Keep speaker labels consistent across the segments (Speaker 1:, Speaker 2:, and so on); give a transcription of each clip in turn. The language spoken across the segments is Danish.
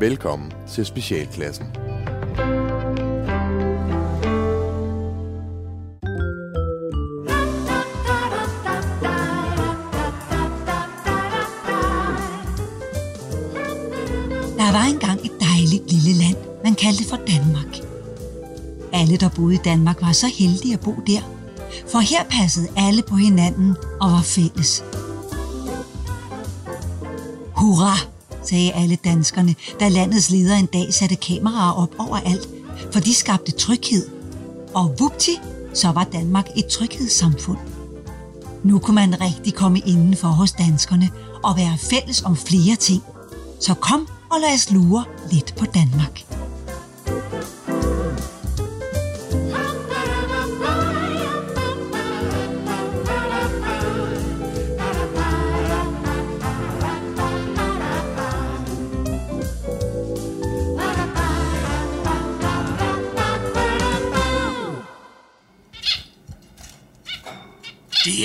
Speaker 1: Velkommen til Specialklassen.
Speaker 2: Der var engang et dejligt lille land, man kaldte for Danmark. Alle, der boede i Danmark, var så heldige at bo der, for her passede alle på hinanden og var fælles. Hurra, sagde alle danskerne, da landets leder en dag satte kameraer op overalt, for de skabte tryghed. Og vupti, så var Danmark et tryghedssamfund. Nu kunne man rigtig komme indenfor hos danskerne og være fælles om flere ting. Så kom og lad os lure lidt på Danmark.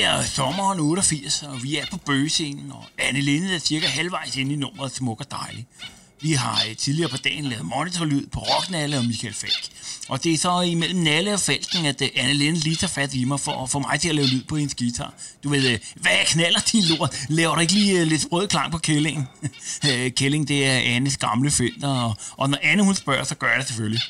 Speaker 3: Det er sommeren 88, og vi er på bøgescenen, og Anne Linde er cirka halvvejs inde i nummeret Smuk og Dejlig. Vi har øh, tidligere på dagen lavet monitorlyd på Rocknalle og Michael Falk. Og det er så imellem Nalle og Falken, at øh, Anne Linde lige tager fat i mig for at få mig til at lave lyd på hendes guitar. Du ved, øh, hvad knaller din lort? Laver du ikke lige lidt sprød klang på Kællingen? Kælling, det er Annes gamle fælder, og, og når Anne hun spørger, så gør jeg det selvfølgelig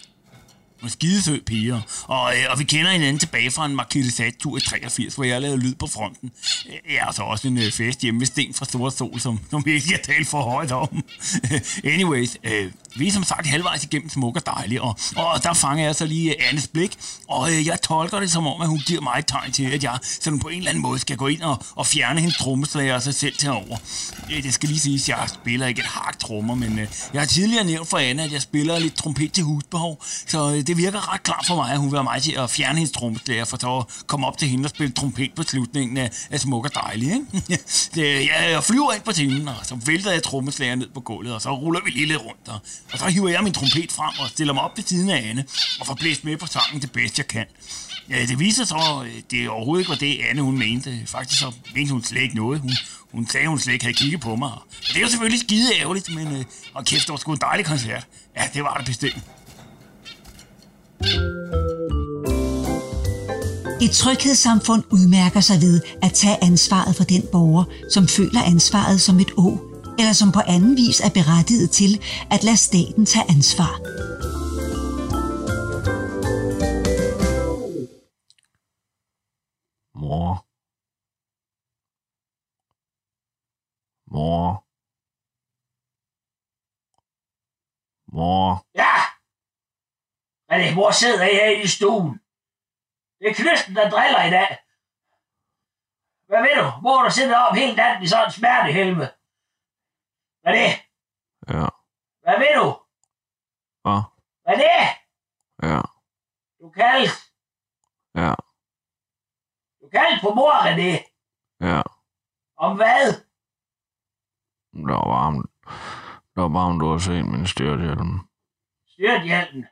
Speaker 3: var skidesød piger. Og, øh, og vi kender hinanden tilbage fra en Marketesat-tur i 83, hvor jeg lavede lyd på fronten. Øh, jeg har så også en øh, fest hjemme ved Sten fra Store Sol, som, som vi ikke skal tale for højt om. Anyways, øh, vi er som sagt halvvejs igennem smuk og dejlig, og, og der fanger jeg så lige øh, Annes blik, og øh, jeg tolker det som om, at hun giver mig et tegn til, at jeg sådan på en eller anden måde skal gå ind og, og fjerne hendes trommeslager og sig selv til over. Øh, det skal lige siges, at jeg spiller ikke et hardt trommer, men øh, jeg har tidligere nævnt for Anne, at jeg spiller lidt trompet til husbehov, så øh, det virker ret klart for mig, at hun vil have mig til at fjerne hendes trommeslager, for så at komme op til hende og spille trompet på slutningen af, af smuk og dejlig. Ikke? det, jeg, jeg flyver ind på timen, og så vælter jeg trommeslager ned på gulvet, og så ruller vi lige lidt rundt, og og så hiver jeg min trompet frem og stiller mig op ved siden af Anne, og får blæst med på sangen det bedste jeg kan. Ja, det viser så, øh, det overhovedet ikke var det, Anne hun mente. Faktisk så mente hun slet ikke noget. Hun, hun sagde, hun slet ikke havde kigget på mig. Og det er jo selvfølgelig skide ærgerligt, men øh, og kæft, det var sgu en dejlig koncert. Ja, det var det bestemt.
Speaker 2: Et tryghedssamfund udmærker sig ved at tage ansvaret for den borger, som føler ansvaret som et å, eller som på anden vis er berettiget til at lade staten tage ansvar.
Speaker 4: Mor. Mor. Mor.
Speaker 5: Ja! Men det mor sidder her i stuen. Det er Knøsten, der driller i dag. Hvad ved du? Mor, der sidder op hele dagen i sådan en smertehelvede. Hvad er det?
Speaker 4: Ja.
Speaker 5: Hvad ved du?
Speaker 4: Hvad?
Speaker 5: Hvad er det?
Speaker 4: Ja.
Speaker 5: Du kaldte.
Speaker 4: Ja.
Speaker 5: Du kaldte på mor, René.
Speaker 4: Ja.
Speaker 5: Om hvad?
Speaker 4: Der var varmt. Der var varmt, du har set min styrthjelm.
Speaker 5: Styrthjelmen.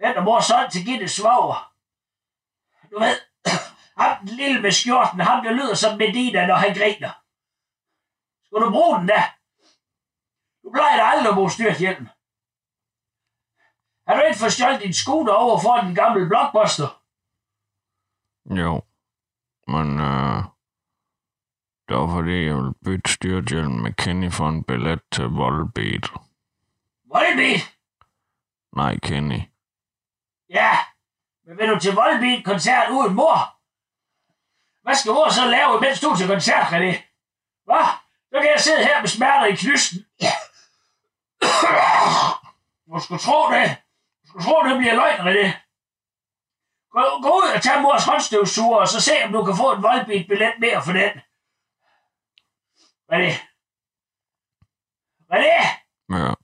Speaker 5: Den er mor sådan til Gitte svoger. Du ved, ham den lille med skjorten, ham der lyder som Medina, når han griner. Skal du bruge den der? Du plejer da aldrig at bruge styrthjelm. Har du ikke fået stjålet din scooter over for den gamle blockbuster?
Speaker 4: Jo. Men øh, det var fordi, jeg ville bytte styrthjelm med Kenny for en billet til Volbeat.
Speaker 5: Volbeat?
Speaker 4: Nej, Kenny.
Speaker 5: Ja, men vil du til Volbeat-koncert uden mor? Hvad skal mor så lave, mens du er til koncert, René? Hvad? Så kan jeg sidde her med smerter i knysten. Du skulle tro det. Du skulle tro, det bliver løgn, René. Gå, gå ud og tag mors håndstøvsuger, og så se, om du kan få en Volbeat-billet mere for den. René. René!
Speaker 4: Ja.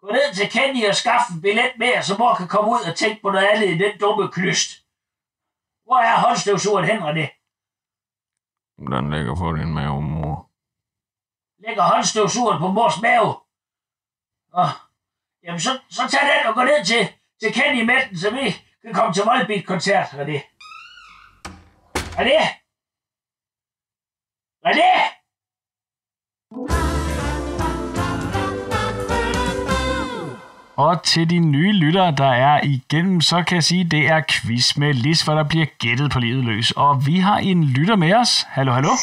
Speaker 5: Gå ned til Kenny og skaffe en billet mere, så mor kan komme ud og tænke på noget andet i den dumme klyst. Hvor er håndstøvsugeren hen, René?
Speaker 4: Den ligger på din mave, mor.
Speaker 5: Lægger håndstøvsugeren på mors mave. Og, jamen, så, så tag den og gå ned til, til Kenny med den, så vi kan komme til Volbeat-koncert, René. René! René!
Speaker 6: Og til de nye lyttere, der er igennem, så kan jeg sige, at det er quiz med Lis, hvor der bliver gættet på livet løs. Og vi har en lytter med os. Hallo, hallo.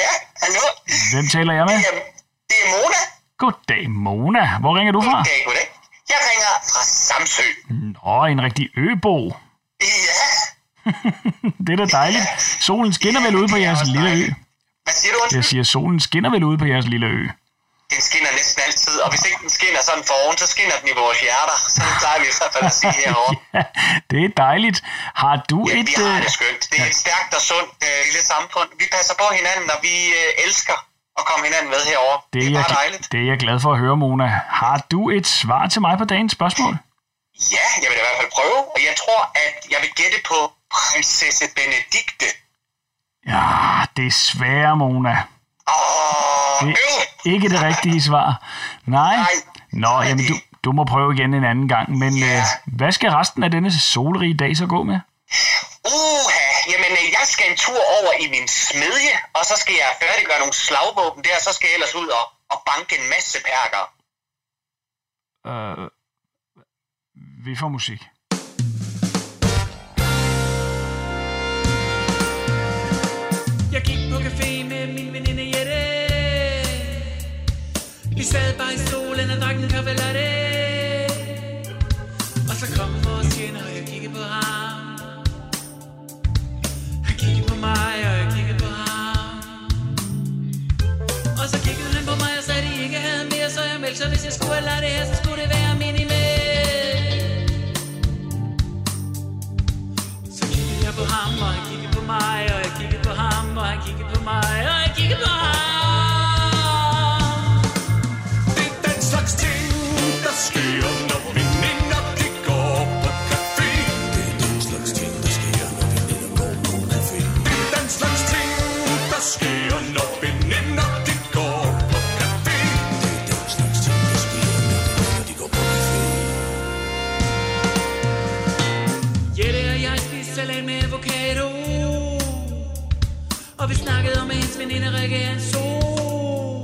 Speaker 7: Ja, hallo?
Speaker 6: Hvem taler jeg med?
Speaker 7: Jamen, det er Mona.
Speaker 6: Goddag, Mona. Hvor ringer du fra?
Speaker 7: Goddag, goddag. Jeg ringer fra Samsø.
Speaker 6: Nå, en rigtig øbo.
Speaker 7: Ja,
Speaker 6: Det er da dejligt. Solen skinner vel ude på
Speaker 7: er
Speaker 6: jeres lille ø.
Speaker 7: hvad siger du?
Speaker 6: Jeg siger, solen skinner vel ude på jeres lille ø.
Speaker 7: Den skinner næsten altid, og hvis ikke den skinner sådan foran, så skinner den i vores hjerter. Så det plejer vi i hvert fald at sige herovre.
Speaker 6: Ja, det er dejligt. Har du
Speaker 7: Ja,
Speaker 6: et...
Speaker 7: vi har
Speaker 6: øh,
Speaker 7: det skønt. Det er et stærkt og sundt øh, lille samfund. Vi passer på hinanden, og vi øh, elsker at komme hinanden med herover. Det,
Speaker 6: Det
Speaker 7: det
Speaker 6: er,
Speaker 7: er bare
Speaker 6: jeg,
Speaker 7: dejligt.
Speaker 6: det er jeg glad for at høre, Mona. Har du et svar til mig på dagens spørgsmål?
Speaker 7: Ja, jeg vil i hvert fald prøve, og jeg tror, at jeg vil gætte på prinsesse Benedikte.
Speaker 6: Ja, desværre, Mona.
Speaker 7: Åh,
Speaker 6: Det er ikke det rigtige svar. Nej.
Speaker 7: Nej.
Speaker 6: Nå, jamen du, du må prøve igen en anden gang. Men
Speaker 7: Ja.
Speaker 6: øh, hvad skal resten af denne solrige dag så gå med?
Speaker 7: Uha, jamen øh, jeg skal en tur over i min smedje, og så skal jeg færdiggøre nogle slagvåben der, og så skal jeg ellers ud og, og banke en masse perker.
Speaker 6: Øh, vi får musik.
Speaker 8: Jeg gik på café med min veninde Jette Vi sad bare i solen og drak en kaffe latte Og så kom vores tjener, mig, og jeg kiggede på ham. Og så kiggede han på mig og sagde, at de ikke havde mere. Så jeg meldte sig, hvis jeg skulle have det her, så skulle det være minimalt Så kiggede jeg på ham, og han kiggede på mig, og jeg kiggede på ham, og han kiggede på mig, og jeg kiggede på ham. Hendes veninde er en sol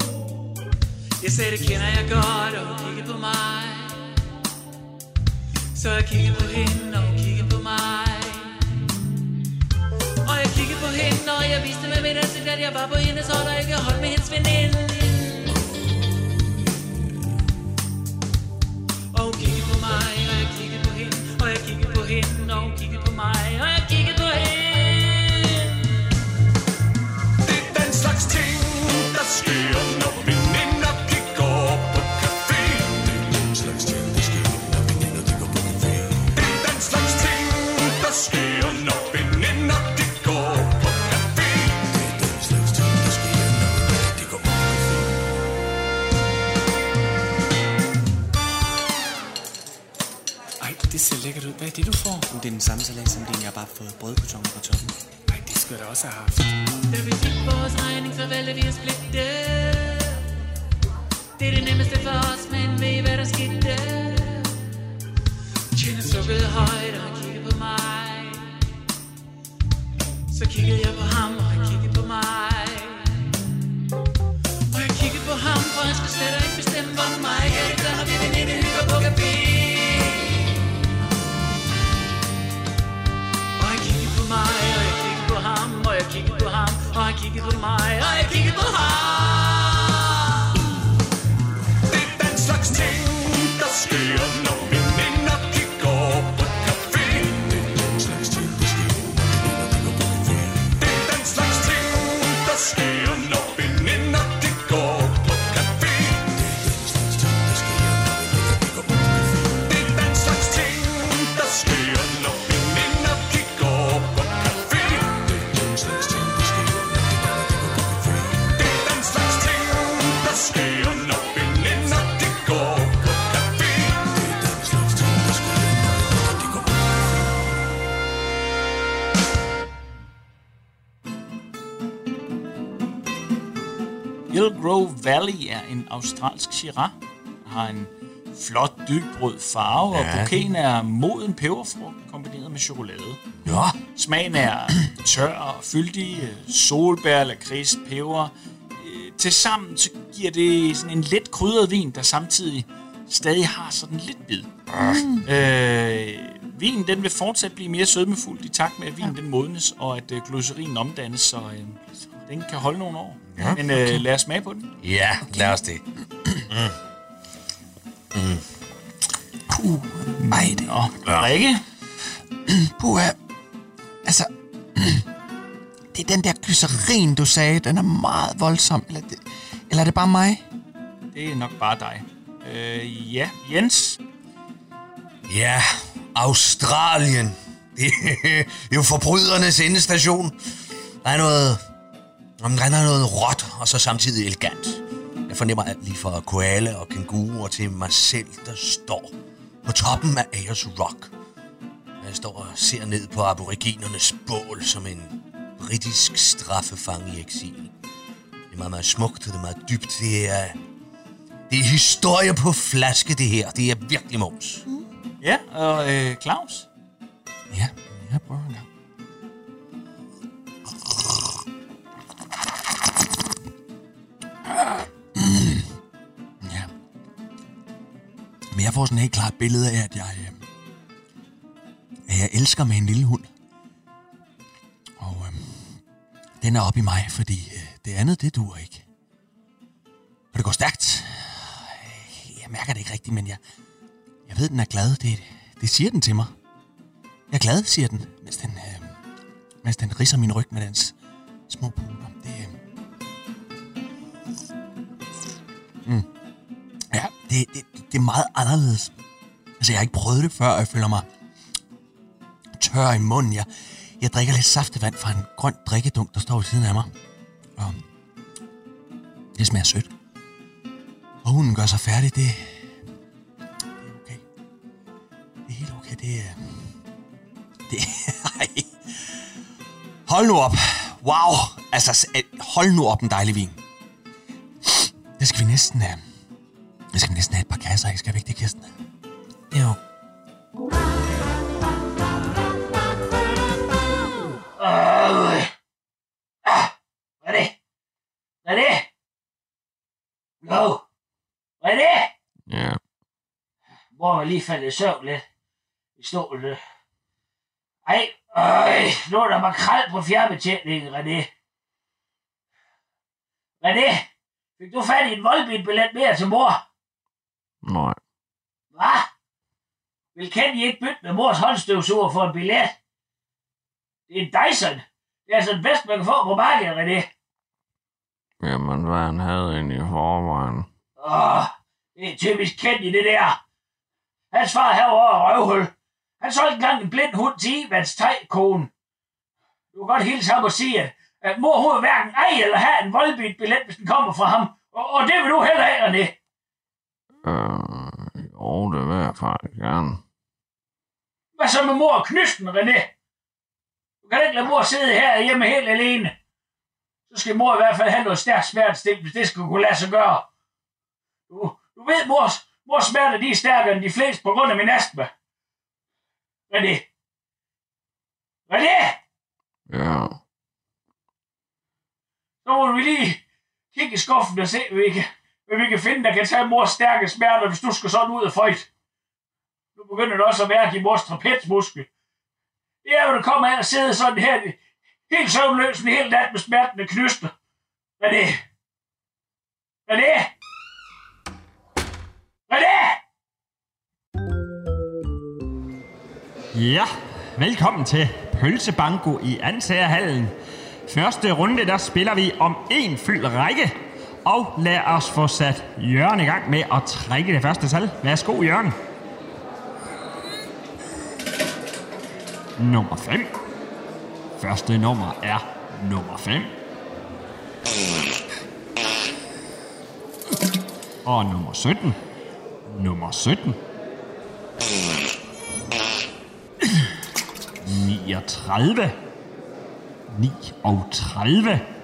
Speaker 8: Jeg sagde, det kender jeg godt, og kigge kiggede på mig. Så jeg kiggede på hende, og kiggede på mig. Og jeg kiggede på hende, og jeg viste med mit ansigt, at jeg var på hendes hold, og ikke holdt med hendes veninde.
Speaker 9: Også har haft.
Speaker 8: Da vi fik vores regning, så valgte vi at splitte Det er det nemmeste for os, men ved I, hvad der skete? Tjener sukkede højt, og han kiggede på mig Så kiggede jeg på ham, på ham, og han kiggede på mig, og jeg kiggede
Speaker 3: Hillgrove Valley er en australsk Shiraz. Har en flot dybbrød farve, ja. og bouqueten er moden peberfrugt kombineret med chokolade.
Speaker 1: Ja,
Speaker 3: Smagen er tør og fyldig, solbær, lakrids, peber. Øh, Tilsammen så giver det sådan en let krydret vin, der samtidig stadig har sådan lidt bid. Mm. Øh, vinen den vil fortsat blive mere sødmefuld i takt med, at vinen den modnes, og at øh, glycerin omdannes, så øh, den kan holde nogle år.
Speaker 10: Ja,
Speaker 3: Men øh, lad os smage på den.
Speaker 10: Ja, lad os det. Mm. Mm.
Speaker 3: Puh, ej, det er... Ja. Rikke?
Speaker 1: Puh, altså... Det er den der glycerin, du sagde, den er meget voldsom. Eller, det, eller er det bare mig?
Speaker 3: Det er nok bare dig. Øh, ja, Jens?
Speaker 10: Ja, Australien. Det er jo forbrydernes endestation. Der er noget... Om der er noget råt, og så samtidig elegant. Jeg fornemmer alt lige fra koala og kænguruer til mig selv, der står på toppen af Ayers Rock. Jeg står og ser ned på aboriginernes bål som en britisk straffefange i eksil. Det er meget, meget smukt, og det er meget dybt. Det er, det er historie på flaske, det her. Det er virkelig mums.
Speaker 3: Ja, og øh, Claus?
Speaker 1: Ja, jeg prøver jeg får sådan et helt klart billede af, at jeg, øh, at jeg elsker med en lille hund. Og øh, den er oppe i mig, fordi øh, det andet, det dur ikke. Og det går stærkt. Jeg mærker det ikke rigtigt, men jeg, jeg ved, den er glad. Det, det siger den til mig. Jeg er glad, siger den, mens den, øh, mens den risser min ryg med dens små puder. Det, øh, mm. Ja, det, det, det er meget anderledes. Altså, jeg har ikke prøvet det før, og jeg føler mig tør i munden. Jeg, jeg drikker lidt saftevand fra en grøn drikkedunk, der står ved siden af mig. Og det smager sødt. Og hunden gør sig færdig. Det, det er okay. Det er helt okay. Det er... Det ej. Hold nu op. Wow. Altså, øh, hold nu op en dejlig vin. Det skal vi næsten have. Det skal vi næsten have et par kasser, ikke? Skal vi ikke det, Kirsten? Jo.
Speaker 5: Øh. Ah, hvad er det? Hvad er det? Go. Hvad er det?
Speaker 4: Ja,
Speaker 5: Mor var lige faldet i søvn lidt i stolen. Ej, øj, nu er der makrel på fjernbetjeningen, René. René, fik du fat i en voldbillet mere til mor?
Speaker 4: Nej.
Speaker 5: Hvad? Vil Kenny ikke bytte med mors håndstøvsuger for en billet? Det er en Dyson. Det er altså den bedste, man kan få på markedet, René.
Speaker 4: Jamen, hvad han havde ind i forvejen.
Speaker 5: Åh, det er typisk Kenny, det der. Hans far herovre er røvhul. Han solgte engang en blind hund til Ivans tegkone. Du kan godt hilse ham og sige, at, at mor hun hverken ej eller have en voldbit billet, hvis den kommer fra ham. Og, og det vil du heller ikke, René.
Speaker 4: Øh, jo, det vil jeg faktisk gerne.
Speaker 5: Hvad så med mor og knysten, René? Du kan ikke lade mor sidde her hjemme helt alene. Så skal mor i hvert fald have noget stærkt smertestik, hvis det skal kunne lade sig gøre. Du, du ved, mors, mors smerter de er stærkere end de fleste på grund af min astma. René. René!
Speaker 4: Ja,
Speaker 5: Så må vi lige kigge i skuffen og se, hvad vi kan, hvad vi kan finde, der kan tage mors stærke smerter, hvis du skal sådan ud af føjt. Nu begynder det også at mærke i mors trapezmuskel. Det er jo, der kommer af at sidde sådan her, helt søvnløs en hel nat med smertene knyster. Hvad er det? Hvad er det? Hvad er det?
Speaker 11: Ja, velkommen til Pølsebanko i Ansagerhallen. Første runde, der spiller vi om en fyldt række. Og lad os få sat Jørgen i gang med at trække det første tal. Værsgo, Jørgen. Nummer 5. Første nummer er nummer 5. Og nummer 17. Nummer 17. 39. 39.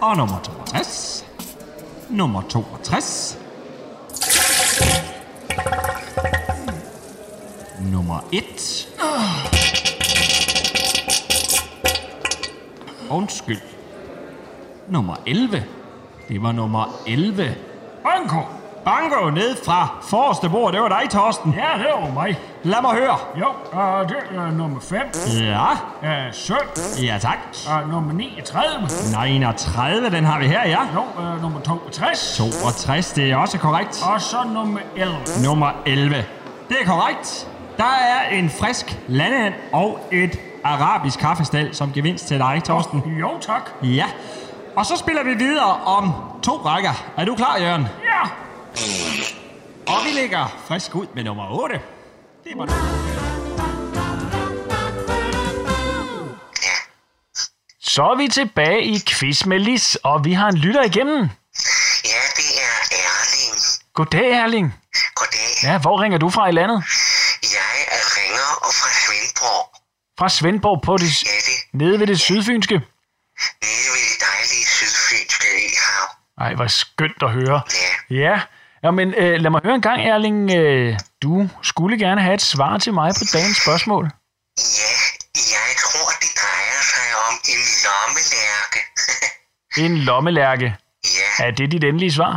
Speaker 11: Og nummer 62. Nummer 62. Nummer 1. Undskyld. nummer 11. Det var nummer 11.
Speaker 6: Banko!
Speaker 11: Bango ned fra forreste bord. Det var dig, Torsten.
Speaker 6: Ja, det var mig.
Speaker 11: Lad mig høre.
Speaker 6: Jo, og det er nummer 5.
Speaker 11: Ja.
Speaker 6: Uh, Søn.
Speaker 11: Ja, tak.
Speaker 6: Og nummer 39.
Speaker 11: 39, den har vi her, ja.
Speaker 6: Jo, uh, nummer 62.
Speaker 11: 62, det er også korrekt.
Speaker 6: Og så nummer 11.
Speaker 11: Nummer 11. Det er korrekt. Der er en frisk landehand og et arabisk kaffestal som gevinst til dig, Torsten.
Speaker 6: Jo, tak.
Speaker 11: Ja. Og så spiller vi videre om to rækker. Er du klar, Jørgen?
Speaker 6: Ja.
Speaker 11: Og vi lægger frisk ud med nummer 8. Det var
Speaker 6: Så er vi tilbage i quiz med Lis, og vi har en lytter igennem.
Speaker 7: Ja, det er Erling.
Speaker 6: Goddag, Erling.
Speaker 7: Goddag.
Speaker 6: Ja, hvor ringer du fra i landet?
Speaker 7: Jeg ringer fra Svendborg.
Speaker 6: Fra Svendborg på det,
Speaker 7: Ja, det
Speaker 6: nede ved det sydfynske.
Speaker 7: nede ved det dejlige sydfynske øhav.
Speaker 6: Ej, hvor skønt at høre. Ja. Ja, men øh, lad mig høre en gang, Erling. Øh, du skulle gerne have et svar til mig på dagens spørgsmål.
Speaker 7: Ja, jeg tror, det drejer sig om en lommelærke.
Speaker 6: En lommelærke.
Speaker 7: Ja.
Speaker 6: Er det dit endelige svar?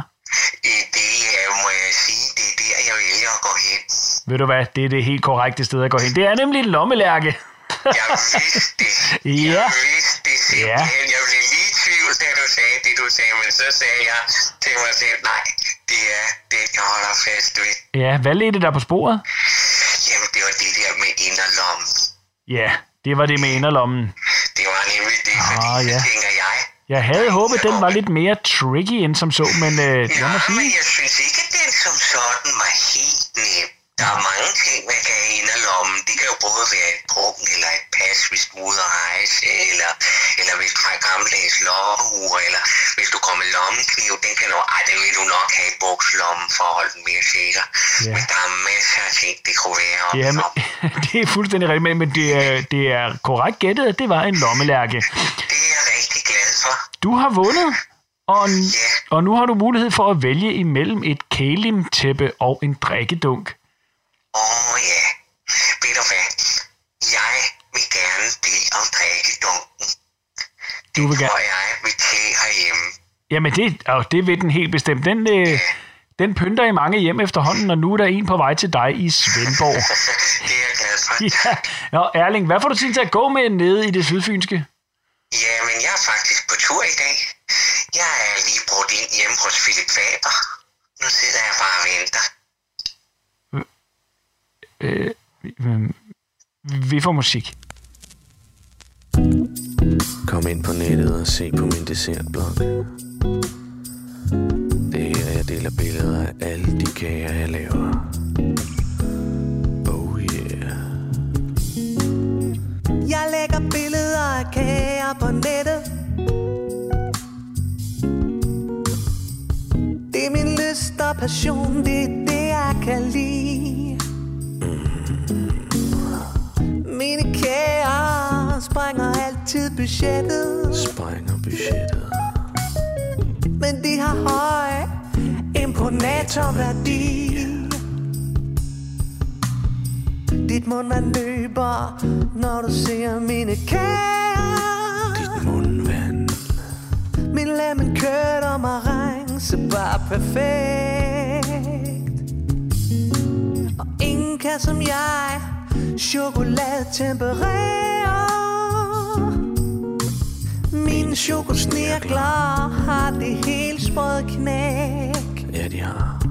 Speaker 7: Øh, Det er, må jeg sige, det er der, jeg vælger at gå hen.
Speaker 6: Ved du hvad, det er det helt korrekte sted at gå hen. Det er nemlig en lommelærke.
Speaker 7: Jeg vidste det.
Speaker 6: ja.
Speaker 7: Jeg vidste det simpelthen. Jeg blev lige i tvivl, da du sagde det, du sagde, men så sagde jeg til mig selv, nej, det er det, jeg holder fast ved.
Speaker 6: Ja, hvad ledte der på sporet?
Speaker 7: Jamen, det var det der med inderlommen.
Speaker 6: Ja, det var det med inderlommen.
Speaker 7: Det var nemlig det, fordi
Speaker 6: Ah, ja.
Speaker 7: tænker jeg,
Speaker 6: Jeg havde håbet, den var lidt mere tricky end som så, men øh, lad mig
Speaker 7: men
Speaker 6: sige.
Speaker 7: jeg synes ikke, at den som sådan var helt nem. Der er mange ting, man kan have ind lommen. Det kan jo både være et punkt eller et pas, hvis du er ude at rejse, eller, eller hvis du har et gammeldags lommeur, eller hvis du kommer med lommekniv, den kan du, ej, den vil du nok have i bukslommen for at holde den mere sikker.
Speaker 6: Ja.
Speaker 7: Men der er masser af ting, det kunne være om
Speaker 6: Ja, men, det er fuldstændig rigtigt, men- men det er, det er korrekt gættet, at det var en lommelærke.
Speaker 7: Det er jeg rigtig glad for.
Speaker 6: Du har vundet, og, og nu har du mulighed for at vælge imellem et kalimtæppe og en drikkedunk.
Speaker 7: Åh oh, ja, ved du hvad? Jeg vil gerne bede om drikkedunken.
Speaker 6: Du vil gerne...
Speaker 7: Og jeg vil til herhjemme.
Speaker 6: Jamen, det, og det vil den helt bestemt. Den, øh, den pynter i mange hjem efterhånden, og nu er der en på vej til dig i Svendborg.
Speaker 7: det er jeg glad for.
Speaker 6: Ja. Nå, Erling, hvad får du tid til at gå med nede i det sydfynske?
Speaker 7: Jamen, jeg er faktisk på tur i dag. Jeg er lige brugt ind hjemme hos Philip Faber. Nu sidder jeg bare og venter.
Speaker 6: Øh, vi får musik.
Speaker 12: Kom ind på nettet og se på min dessertblog. Det er her, jeg deler billeder af alle de kager, jeg laver. Oh yeah.
Speaker 13: Jeg lægger billeder af kager på nettet Det er min lyst og passion, det er det jeg kan lide Mine kager sprænger altid budgettet.
Speaker 12: Sprænger budgettet.
Speaker 13: Men de har høj imponatorværdi. Dit mundvand løber, når du ser mine kager
Speaker 12: Dit mundvand
Speaker 13: Min lemon curd og marangse bare perfekt. Og ingen kan som jeg chokolade temperere Mine chokosnirkler har det helt sprøde knæk
Speaker 12: Ja, de har.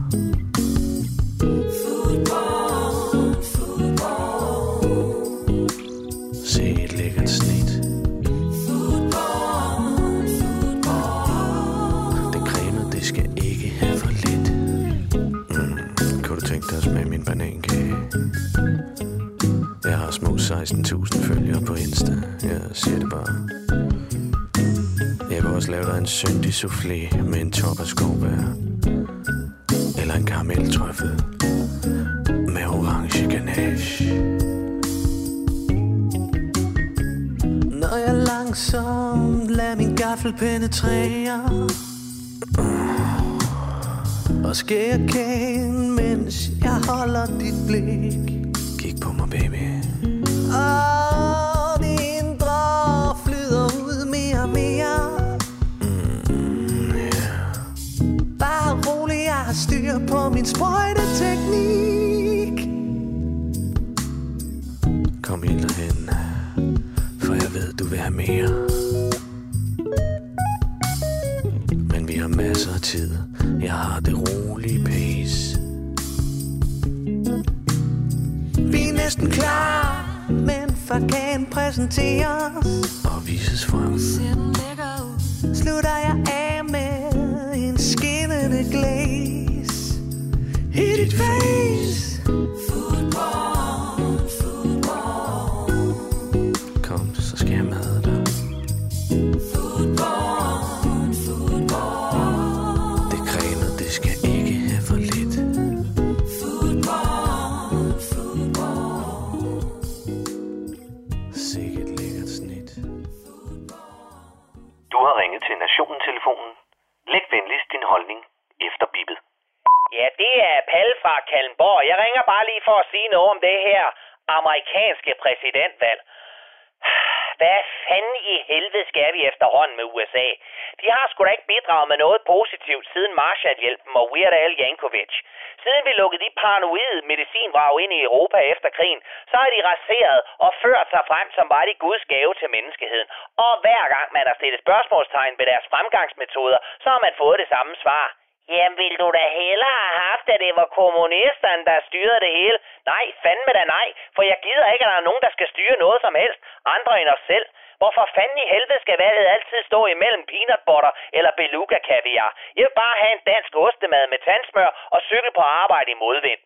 Speaker 12: 16.000 følgere på Insta. Jeg siger det bare. Jeg vil også lave dig en syndig soufflé med en top af skovbær. Eller en karameltrøffel med orange ganache.
Speaker 13: Når jeg langsomt lader min gaffel penetrere Og skærer kagen, mens jeg holder dit blik
Speaker 12: Kig på mig, baby.
Speaker 13: Og min drag flyder ud mere mere.
Speaker 12: Bare
Speaker 13: rolig, jeg har styr på min sprøjteteknik.
Speaker 12: Kom helt derhen For jeg ved, du vil have mere. Men vi har masser af tid. Jeg har det rolige pace
Speaker 13: næsten klar men fagan præsenteres.
Speaker 12: Og vises frem.
Speaker 13: Slutter jeg af med en skinnende glæs i dit face.
Speaker 14: Lige noget om det her amerikanske præsidentvalg. Hvad fanden i helvede skal vi efterhånden med USA? De har sgu da ikke bidraget med noget positivt siden Marshallhjælpen og Weird Al Yankovic. Siden vi lukkede de paranoide medicinvrag ind i Europa efter krigen, så har de raseret og ført sig frem som var de Guds gave til menneskeheden. Og hver gang man har stillet spørgsmålstegn ved deres fremgangsmetoder, så har man fået det samme svar. Jamen, ville du da hellere have haft, at det var kommunisterne, der styrede det hele? Nej, fandme da nej, for jeg gider ikke, at der er nogen, der skal styre noget som helst, andre end os selv. Hvorfor fanden i helvede skal valget altid stå imellem peanut butter eller beluga kaviar? Jeg vil bare have en dansk ostemad med tandsmør og cykel på arbejde i modvind.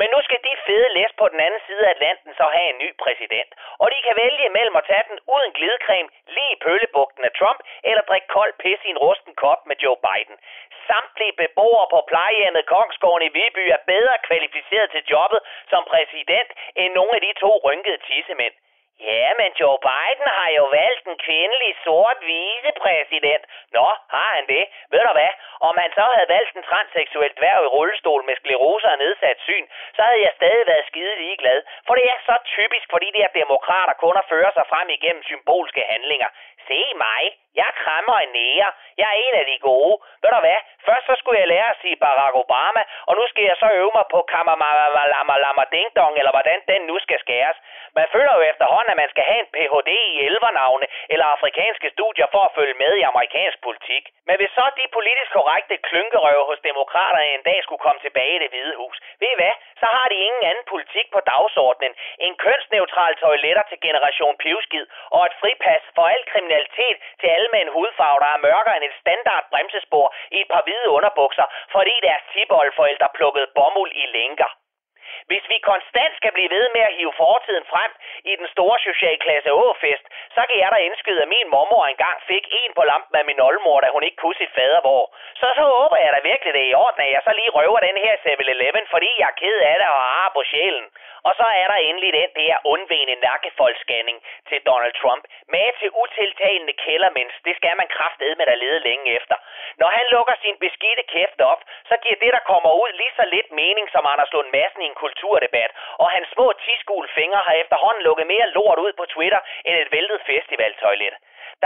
Speaker 14: Men nu skal de fede læs på den anden side af Atlanten så have en ny præsident. Og de kan vælge imellem at tage den uden glidecreme lige i pøllebugten af Trump, eller drikke kold pis i en rusten kop med Joe Biden. Samtlige beboere på plejehjemmet Kongsgården i Viby er bedre kvalificeret til jobbet som præsident end nogle af de to rynkede tissemænd. Ja, men Joe Biden har jo valgt en kvindelig sort vicepræsident. Nå, har han det? Ved du hvad? Om han så havde valgt en transseksuel dværg i rullestol med sklerose og nedsat syn, så havde jeg stadig været skide ligeglad. For det er så typisk for de der demokrater kun at føre sig frem igennem symbolske handlinger. Se mig. Jeg krammer en nære. Jeg er en af de gode. Ved du hvad? Først så skulle jeg lære at sige Barack Obama, og nu skal jeg så øve mig på Kamamamalama Ding Dong, eller hvordan den nu skal skæres. Man føler jo efterhånden, at man skal have en Ph.D. i elvernavne eller afrikanske studier for at følge med i amerikansk politik. Men hvis så de politisk korrekte klynkerøve hos demokraterne en dag skulle komme tilbage i det hvide hus, ved I hvad? Så har de ingen anden politik på dagsordenen En kønsneutral toiletter til generation pivskid og et fripas for al kriminalitet til alle med en hudfarve, der er mørkere end et standard bremsespor i et par hvide underbukser, fordi deres tiboldforældre plukkede bomuld i lænker. Hvis vi konstant skal blive ved med at hive fortiden frem i den store socialklasse Åfest, så kan jeg da indskyde, at min mormor engang fik en på lampen af min oldemor, da hun ikke kunne sit fadervor. Så så håber jeg da virkelig, det er i orden, at jeg så lige røver den her 7-Eleven, fordi jeg er ked af det og har på sjælen. Og så er der endelig den der undvigende nakkefoldsscanning til Donald Trump. Med til utiltagende kældermens, det skal man kraftedme der lede længe efter. Når han lukker sin beskidte kæft op, så giver det, der kommer ud, lige så lidt mening som Anders Lund Madsen i en kulturdebat. Og hans små tiskule fingre har efterhånden lukket mere lort ud på Twitter end et væltet festivaltoilet.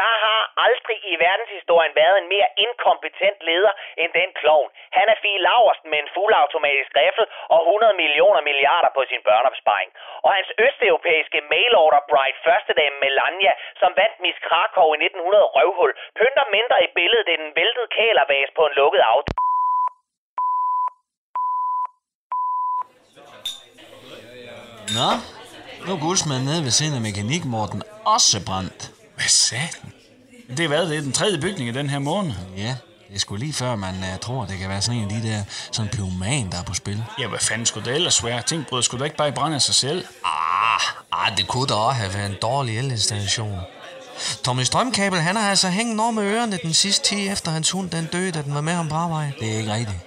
Speaker 14: Der har aldrig i verdenshistorien været en mere inkompetent leder end den klovn. Han er Fie Laversen med en fuldautomatisk riffel og 100 millioner milliarder på sin børneopsparing. Og hans østeuropæiske mailorder Bright førstedame Melania, som vandt Miss Krakow i 1900 røvhul, pynter mindre i billedet end en væltet kælervase på en lukket auto.
Speaker 1: Nå, nu er guldsmanden nede ved siden af mekanik, Morten, også brændt.
Speaker 6: Hvad satan? Det er hvad, det er den tredje bygning i den her måned.
Speaker 1: Ja, det er sgu lige før, man uh, tror, det kan være sådan en af de der sådan pyroman, der er på spil.
Speaker 6: Ja, hvad fanden skulle det ellers være? Ting bryder skulle da ikke bare i brand af sig selv.
Speaker 10: Ah, ah, det kunne da også have været en dårlig elinstallation. Tommy Strømkabel, han har altså hængt noget med ørerne den sidste tid, efter hans hund den døde, da den var med ham på arbejde.
Speaker 1: Det er ikke rigtigt.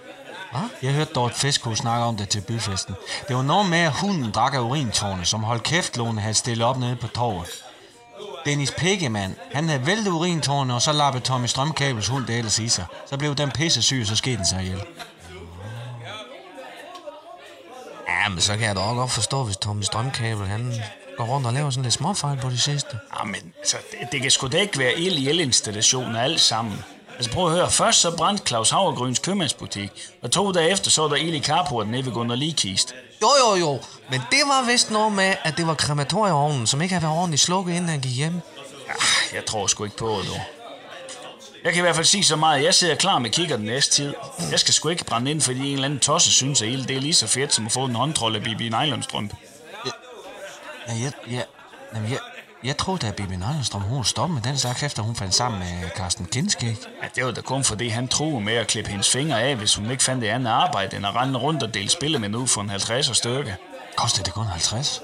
Speaker 1: Hvad? Jeg hørte Dorte Fisko snakke om det til byfesten. Det var noget med, at hunden drak af urintårne, som holdt kæft, Lone havde stillet op nede på torvet. Dennis Piggemann, han havde væltet urintårne, og så lappede Tommy Strømkabels hund det ellers i sig. Så blev den pisse syg, og så skete den sig ihjel.
Speaker 10: Ja, men så kan jeg da også godt forstå, hvis Tommy Strømkabel, han går rundt og laver sådan lidt småfejl på det sidste.
Speaker 6: Ja, men altså, det, det kan sgu da ikke være ild i elinstallationer alt sammen. Altså prøv at høre, først så brændte Claus Havregryns købmandsbutik, og to dage efter så var der ild i carporten nede ved Gunnar Likist.
Speaker 15: Jo, jo, jo. Men det var vist noget med, at det var krematorieovnen, som ikke havde været ordentligt slukket, inden han gik hjem.
Speaker 3: Jeg tror sgu ikke på det, du. Jeg kan i hvert fald sige så meget, at jeg sidder klar med kigger den næste tid. Jeg skal sgu ikke brænde ind, fordi en eller anden tosse synes, at hele det er lige så fedt, som at få en håndtrol af Bibi Nylonstrømpe.
Speaker 1: Ja, jeg, jeg, jamen, jeg, jeg troede, at Bibi Nylonstrøm, hun stoppe med den slags, efter hun fandt sammen med Carsten Kinskæg.
Speaker 3: Ja, det var da kun fordi, han troede med at klippe hendes fingre af, hvis hun ikke fandt det andet arbejde, end at rende rundt og dele spillemænd ud for en 50 stykke.
Speaker 1: Kostede det kun 50?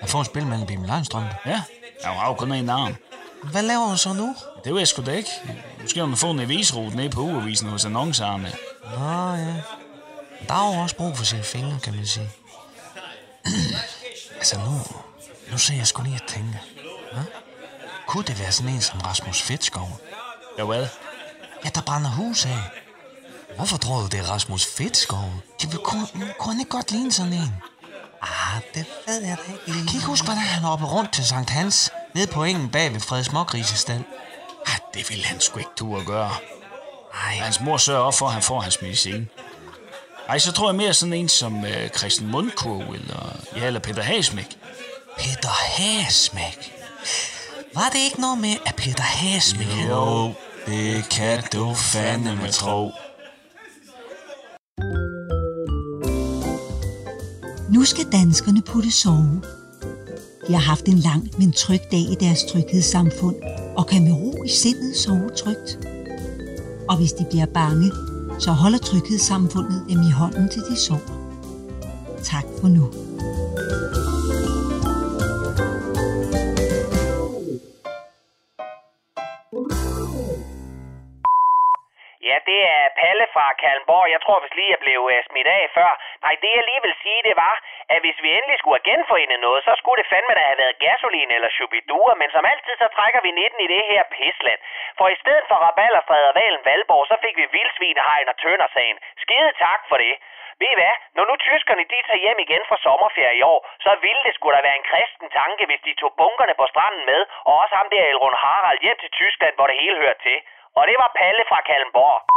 Speaker 1: Jeg får en spil med Bibi Nylonstrøm.
Speaker 3: Ja, jeg har jo kun en arm.
Speaker 15: Hvad laver hun så nu?
Speaker 3: Det ved jeg sgu da ikke. Måske hun har fået en avisrute ned på ugeavisen hos annoncerne.
Speaker 15: Nå ja. Der er jo også brug for sine fingre, kan man sige.
Speaker 1: Altså nu, nu ser jeg sgu lige at tænke. Ja? Kunne det være sådan en som Rasmus Fedtskov?
Speaker 3: Ja, hvad?
Speaker 1: Ja, der brænder hus af. Hvorfor tror du, det er Rasmus Fedtskov? Det vil kunne, kunne han ikke godt ligne sådan en?
Speaker 15: Ah, det ved jeg da ikke
Speaker 1: kan ikke huske, hvordan han hoppede rundt til Sankt Hans, nede på engen bag ved Freds Smågrisestal.
Speaker 3: Ah, det ville han sgu ikke turde at gøre. Ej. Hans mor sørger op for, at han får hans medicin. Ej, så tror jeg mere sådan en som øh, Christian Mundkurv, eller, ja, eller Peter Hasmæk.
Speaker 1: Peter Hasmæk? Var det ikke noget med, at Peter Hasmæk...
Speaker 3: Jo, det kan du fandme tro.
Speaker 2: Nu skal danskerne putte sove. De har haft en lang, men tryg dag i deres tryghedssamfund, og kan med ro i sindet sove trygt. Og hvis de bliver bange, så holder tryghedssamfundet dem i hånden til de sover. Tak for nu.
Speaker 14: Kalmborg. Jeg tror vist lige, jeg blev øh, smidt af før. Nej, det jeg lige vil sige, det var, at hvis vi endelig skulle have genforenet noget, så skulle det fandme da have været gasolin eller chubidua, men som altid, så trækker vi 19 i det her pisland. For i stedet for Rabalderstræd og Valen Valborg, så fik vi vildsvinehegn og tøndersagen. Skide tak for det. Ved I hvad? Når nu tyskerne de tager hjem igen fra sommerferie i år, så ville det skulle da være en kristen tanke, hvis de tog bunkerne på stranden med, og også ham der Elrond Harald hjem til Tyskland, hvor det hele hører til. Og det var Palle fra Kalmborg.